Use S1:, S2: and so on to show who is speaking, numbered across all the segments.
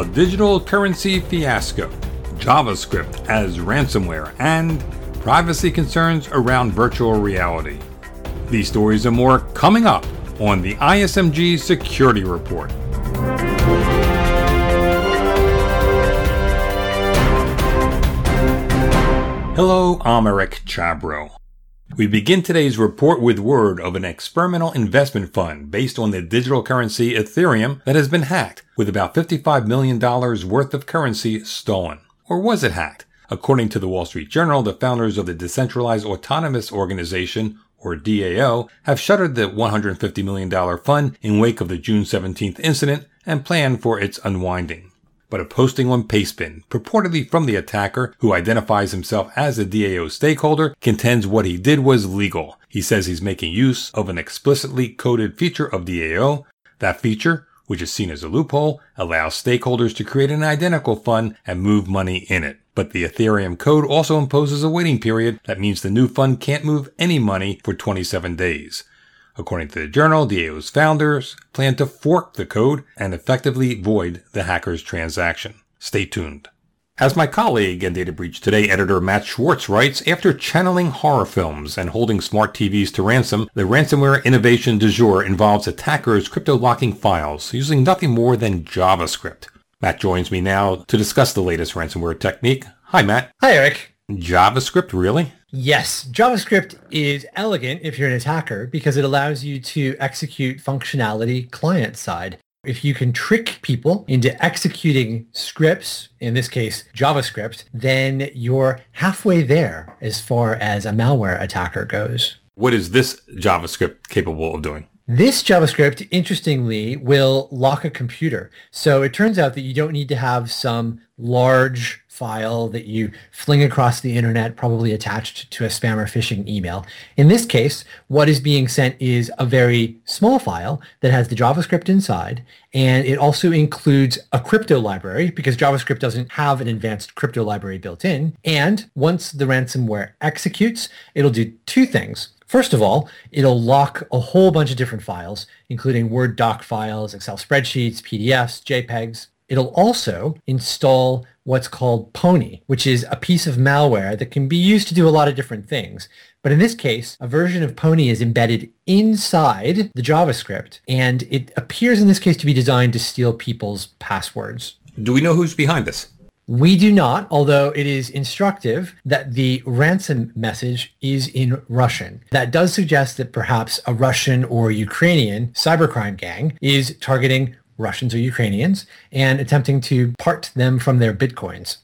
S1: a digital currency fiasco, JavaScript as ransomware, and privacy concerns around virtual reality. These stories and more coming up on the ISMG Security Report. Hello, I'm Eric Chabrow. We begin today's report with word of an experimental investment fund based on the digital currency Ethereum that has been hacked, with about $55 million worth of currency stolen. Or was it hacked? According to the Wall Street Journal, the founders of the Decentralized Autonomous Organization, or DAO, have shuttered the $150 million fund in wake of the June 17th incident and plan for its unwinding but a posting on Pastebin, purportedly from the attacker, who identifies himself as a DAO stakeholder, contends what he did was legal. He says he's making use of an explicitly coded feature of DAO. That feature, which is seen as a loophole, allows stakeholders to create an identical fund and move money in it. But the Ethereum code also imposes a waiting period that means the new fund can't move any money for 27 days. According to the journal, DAO's founders plan to fork the code and effectively void the hacker's transaction. Stay tuned. As my colleague and Data Breach Today editor Matt Schwartz writes, after channeling horror films and holding smart TVs to ransom, the ransomware innovation du jour involves attackers crypto-locking files using nothing more than JavaScript. Matt joins me now to discuss the latest ransomware technique. Hi, Matt.
S2: Hi, Eric.
S1: JavaScript, really?
S2: Yes, JavaScript is elegant if you're an attacker because it allows you to execute functionality client side. If you can trick people into executing scripts, in this case JavaScript, then you're halfway there as far as a malware attacker goes.
S1: What is this JavaScript capable of doing?
S2: This JavaScript, interestingly, will lock a computer. So it turns out that you don't need to have some large file that you fling across the internet, probably attached to a spam or phishing email. In this case, what is being sent is a very small file that has the JavaScript inside, and it also includes a crypto library because JavaScript doesn't have an advanced crypto library built in. And once the ransomware executes, it'll do two things. First of all, it'll lock a whole bunch of different files, including Word doc files, Excel spreadsheets, PDFs, JPEGs. It'll also install what's called Pony, which is a piece of malware that can be used to do a lot of different things. But in this case, a version of Pony is embedded inside the JavaScript, and it appears in this case to be designed to steal people's passwords.
S1: Do we know who's behind this?
S2: We do not, although it is instructive that the ransom message is in Russian. That does suggest that perhaps a Russian or Ukrainian cybercrime gang is targeting Russians or Ukrainians and attempting to part them from their bitcoins.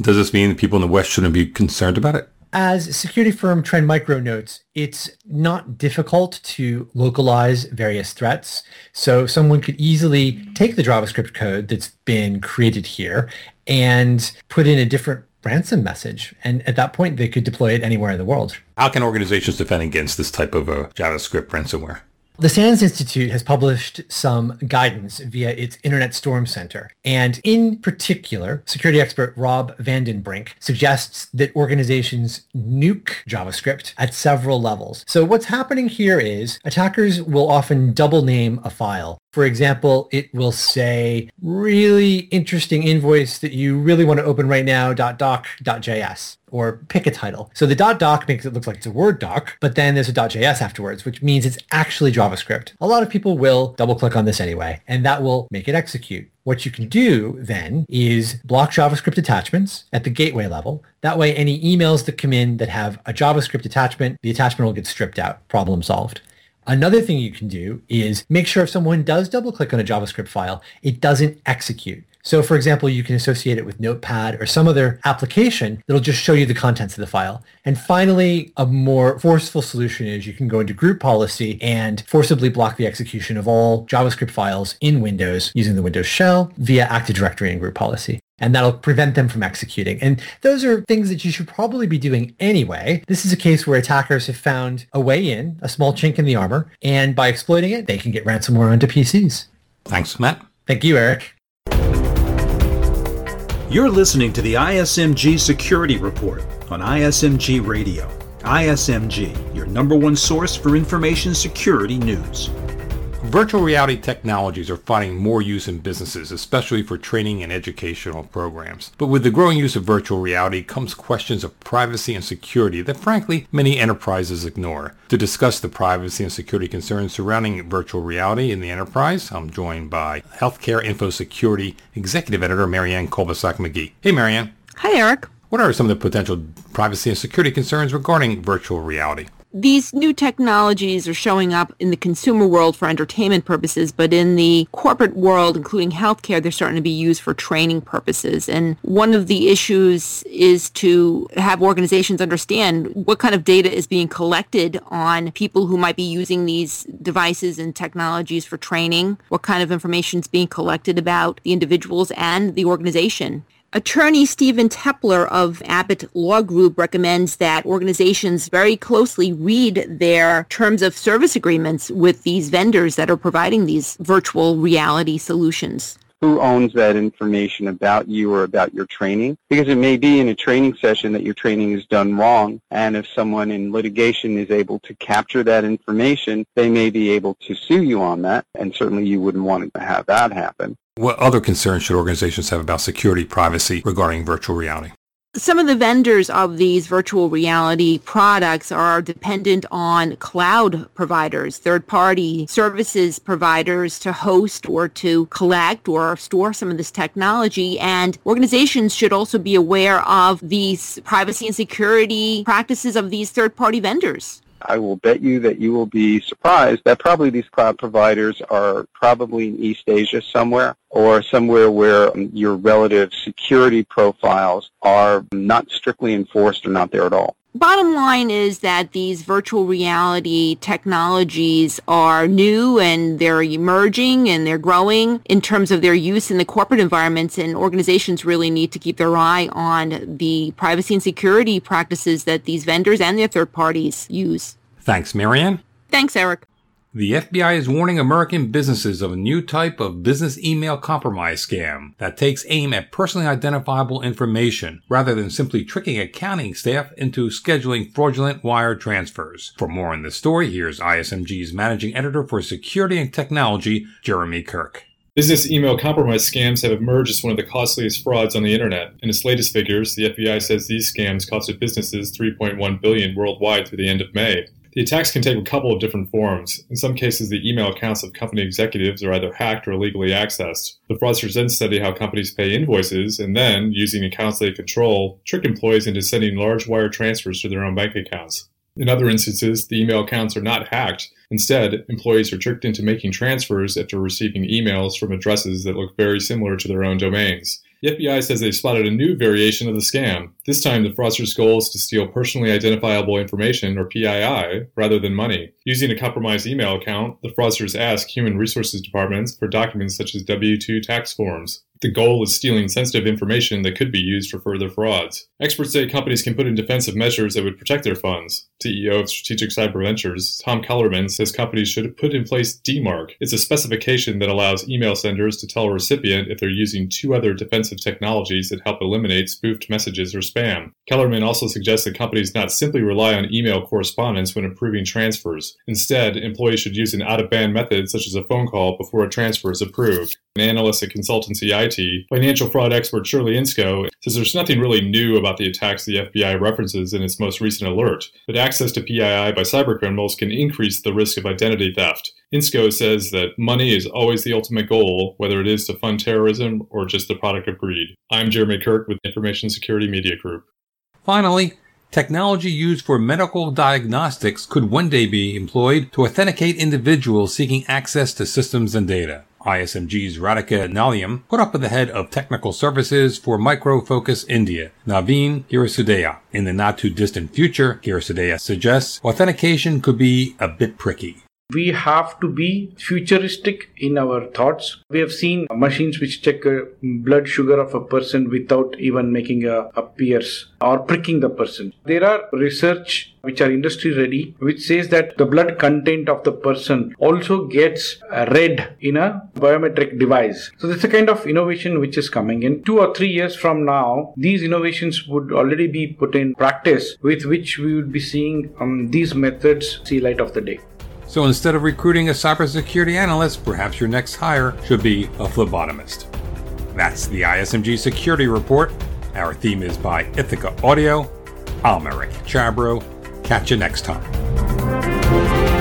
S1: Does this mean that people in the West shouldn't be concerned about it?
S2: As security firm Trend Micro notes, it's not difficult to localize various threats. So someone could easily take the JavaScript code that's been created here and put in a different ransom message. And at that point, they could deploy it anywhere in the world.
S1: How can organizations defend against this type of uh, JavaScript ransomware?
S2: The SANS Institute has published some guidance via its Internet Storm Center. And in particular, security expert Rob Vandenbrink suggests that organizations nuke JavaScript at several levels. So what's happening here is attackers will often double name a file. For example, it will say really interesting invoice that you really want to open right now, .doc.js or pick a title. So the .doc makes it look like it's a Word doc, but then there's a .js afterwards, which means it's actually JavaScript. A lot of people will double click on this anyway, and that will make it execute. What you can do then is block JavaScript attachments at the gateway level. That way, any emails that come in that have a JavaScript attachment, the attachment will get stripped out. Problem solved. Another thing you can do is make sure if someone does double click on a JavaScript file, it doesn't execute. So for example, you can associate it with Notepad or some other application that'll just show you the contents of the file. And finally, a more forceful solution is you can go into group policy and forcibly block the execution of all JavaScript files in Windows using the Windows shell via Active Directory and group policy and that'll prevent them from executing. And those are things that you should probably be doing anyway. This is a case where attackers have found a way in, a small chink in the armor, and by exploiting it, they can get ransomware onto PCs.
S1: Thanks, Matt.
S2: Thank you, Eric.
S3: You're listening to the ISMG Security Report on ISMG Radio. ISMG, your number one source for information security news.
S1: Virtual reality technologies are finding more use in businesses, especially for training and educational programs. But with the growing use of virtual reality comes questions of privacy and security that frankly many enterprises ignore. To discuss the privacy and security concerns surrounding virtual reality in the enterprise, I'm joined by Healthcare Info Security Executive Editor Marianne Kolbasuk McGee. Hey Marianne.
S4: Hi Eric.
S1: What are some of the potential privacy and security concerns regarding virtual reality?
S4: These new technologies are showing up in the consumer world for entertainment purposes, but in the corporate world, including healthcare, they're starting to be used for training purposes. And one of the issues is to have organizations understand what kind of data is being collected on people who might be using these devices and technologies for training, what kind of information is being collected about the individuals and the organization. Attorney Steven Teppler of Abbott Law Group recommends that organizations very closely read their terms of service agreements with these vendors that are providing these virtual reality solutions.
S5: Who owns that information about you or about your training? Because it may be in a training session that your training is done wrong and if someone in litigation is able to capture that information they may be able to sue you on that and certainly you wouldn't want to have that happen
S1: what other concerns should organizations have about security privacy regarding virtual reality?
S4: Some of the vendors of these virtual reality products are dependent on cloud providers, third-party services providers to host or to collect or store some of this technology. And organizations should also be aware of these privacy and security practices of these third-party vendors.
S5: I will bet you that you will be surprised that probably these cloud providers are probably in East Asia somewhere or somewhere where um, your relative security profiles are not strictly enforced or not there at all.
S4: Bottom line is that these virtual reality technologies are new and they're emerging and they're growing in terms of their use in the corporate environments and organizations really need to keep their eye on the privacy and security practices that these vendors and their third parties use.
S1: Thanks, Marianne.
S4: Thanks, Eric.
S1: The FBI is warning American businesses of a new type of business email compromise scam that takes aim at personally identifiable information rather than simply tricking accounting staff into scheduling fraudulent wire transfers. For more on this story, here's ISMG's managing editor for security and technology, Jeremy Kirk.
S6: Business email compromise scams have emerged as one of the costliest frauds on the internet. In its latest figures, the FBI says these scams costed businesses 3.1 billion worldwide through the end of May. The attacks can take a couple of different forms. In some cases, the email accounts of company executives are either hacked or illegally accessed. The fraudsters then study how companies pay invoices and then, using accounts they control, trick employees into sending large wire transfers to their own bank accounts. In other instances, the email accounts are not hacked. Instead, employees are tricked into making transfers after receiving emails from addresses that look very similar to their own domains. The FBI says they've spotted a new variation of the scam. This time, the fraudster's goal is to steal personally identifiable information, or PII, rather than money. Using a compromised email account, the fraudsters ask human resources departments for documents such as W 2 tax forms. The goal is stealing sensitive information that could be used for further frauds. Experts say companies can put in defensive measures that would protect their funds. CEO of Strategic Cyber Ventures, Tom Kellermann, says companies should put in place DMARC. It's a specification that allows email senders to tell a recipient if they're using two other defensive technologies that help eliminate spoofed messages or spam. Kellermann also suggests that companies not simply rely on email correspondence when approving transfers. Instead, employees should use an out-of-band method such as a phone call before a transfer is approved. An analyst at Consultancy Aite, financial fraud expert Shirley Inscoe says there's nothing really new about the attacks the FBI references in its most recent alert, but access to PII by cybercriminals can increase the risk of identity theft. Inscoe says that money is always the ultimate goal, whether it is to fund terrorism or just the product of greed. I'm Jeremy Kirk with Information Security Media Group.
S1: Finally, technology used for medical diagnostics could one day be employed to authenticate individuals seeking access to systems and data. ISMG's Radhika Nallayam put up with the head of technical services for Micro Focus India, Naveen Hirasudaya. In the not too distant future, Hirasudaya suggests authentication could be a bit tricky
S7: we have to be futuristic in our thoughts. We have seen machines which check a blood sugar of a person without even making a, a pierce or pricking the person. There are research which are industry ready which says that the blood content of the person also gets read in a biometric device. So that's a kind of innovation which is coming in. Two or three years from now, these innovations would already be put in practice with which we would be seeing um, these methods see light of the day.
S1: So instead of recruiting a cybersecurity analyst, perhaps your next hire should be a phlebotomist. That's the ISMG Security Report. Our theme is by Ithaca Audio. I'm Eric Chabrow. Catch you next time.